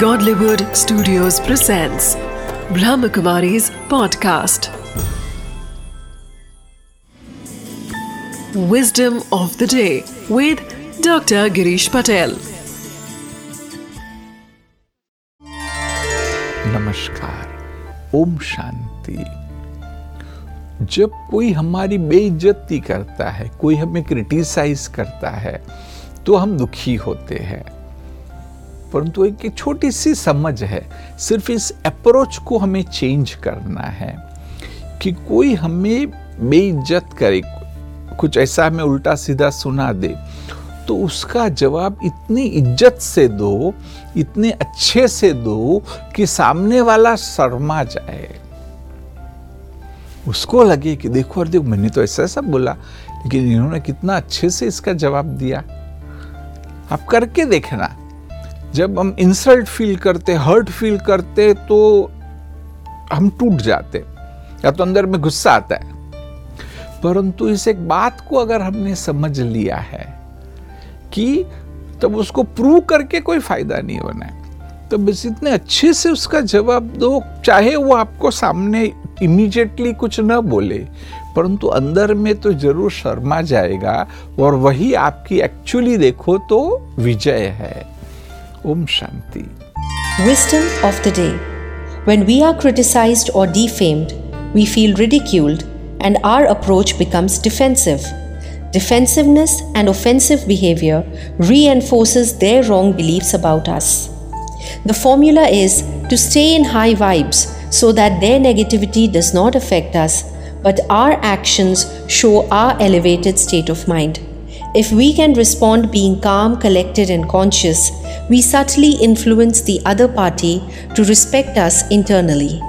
Godlywood Studios presents Brahmakumari's podcast. Wisdom of the day with Dr. Girish Patel. नमस्कार ओम शांति जब कोई हमारी बेइज्जती करता है कोई हमें क्रिटिसाइज करता है तो हम दुखी होते हैं परंतु एक, छोटी सी समझ है सिर्फ़ इस अप्रोच को हमें चेंज करना है कि कोई हमें बेइज्जत करे कुछ ऐसा हमें उल्टा सीधा सुना दे तो उसका जवाब इतनी इज़्ज़त से दो इतने अच्छे से दो कि सामने वाला शर्मा जाए। उसको लगे कि देखो और देखो मैंने तो ऐसा ऐसा बोला लेकिन इन्होंने कितना अच्छे से इसका जवाब दिया। आप करके देखना। जब हम इंसल्ट फील करते हर्ट फील करते तो हम टूट जाते, या तो अंदर में गुस्सा आता है। परंतु इस एक बात को अगर हमने समझ लिया है कि तब उसको प्रूव करके कोई फ़ायदा नहीं होना है। तो बस इतने अच्छे से उसका जवाब दो, चाहे वो आपको सामने इमीडिएटली कुछ न बोले, परंतु अंदर में तो ज़रूर शर्मा जाएगा, और वही आपकी एक्चुअली देखो तो विजय है। Om Shanti. Wisdom of the day. When we are criticized or defamed, we feel ridiculed and our approach becomes defensive. Defensiveness and offensive behavior reinforces their wrong beliefs about us. The formula is to stay in high vibes so that their negativity does not affect us, but our actions show our elevated state of mind. If we can respond being calm, collected, and conscious, we subtly influence the other party to respect us internally.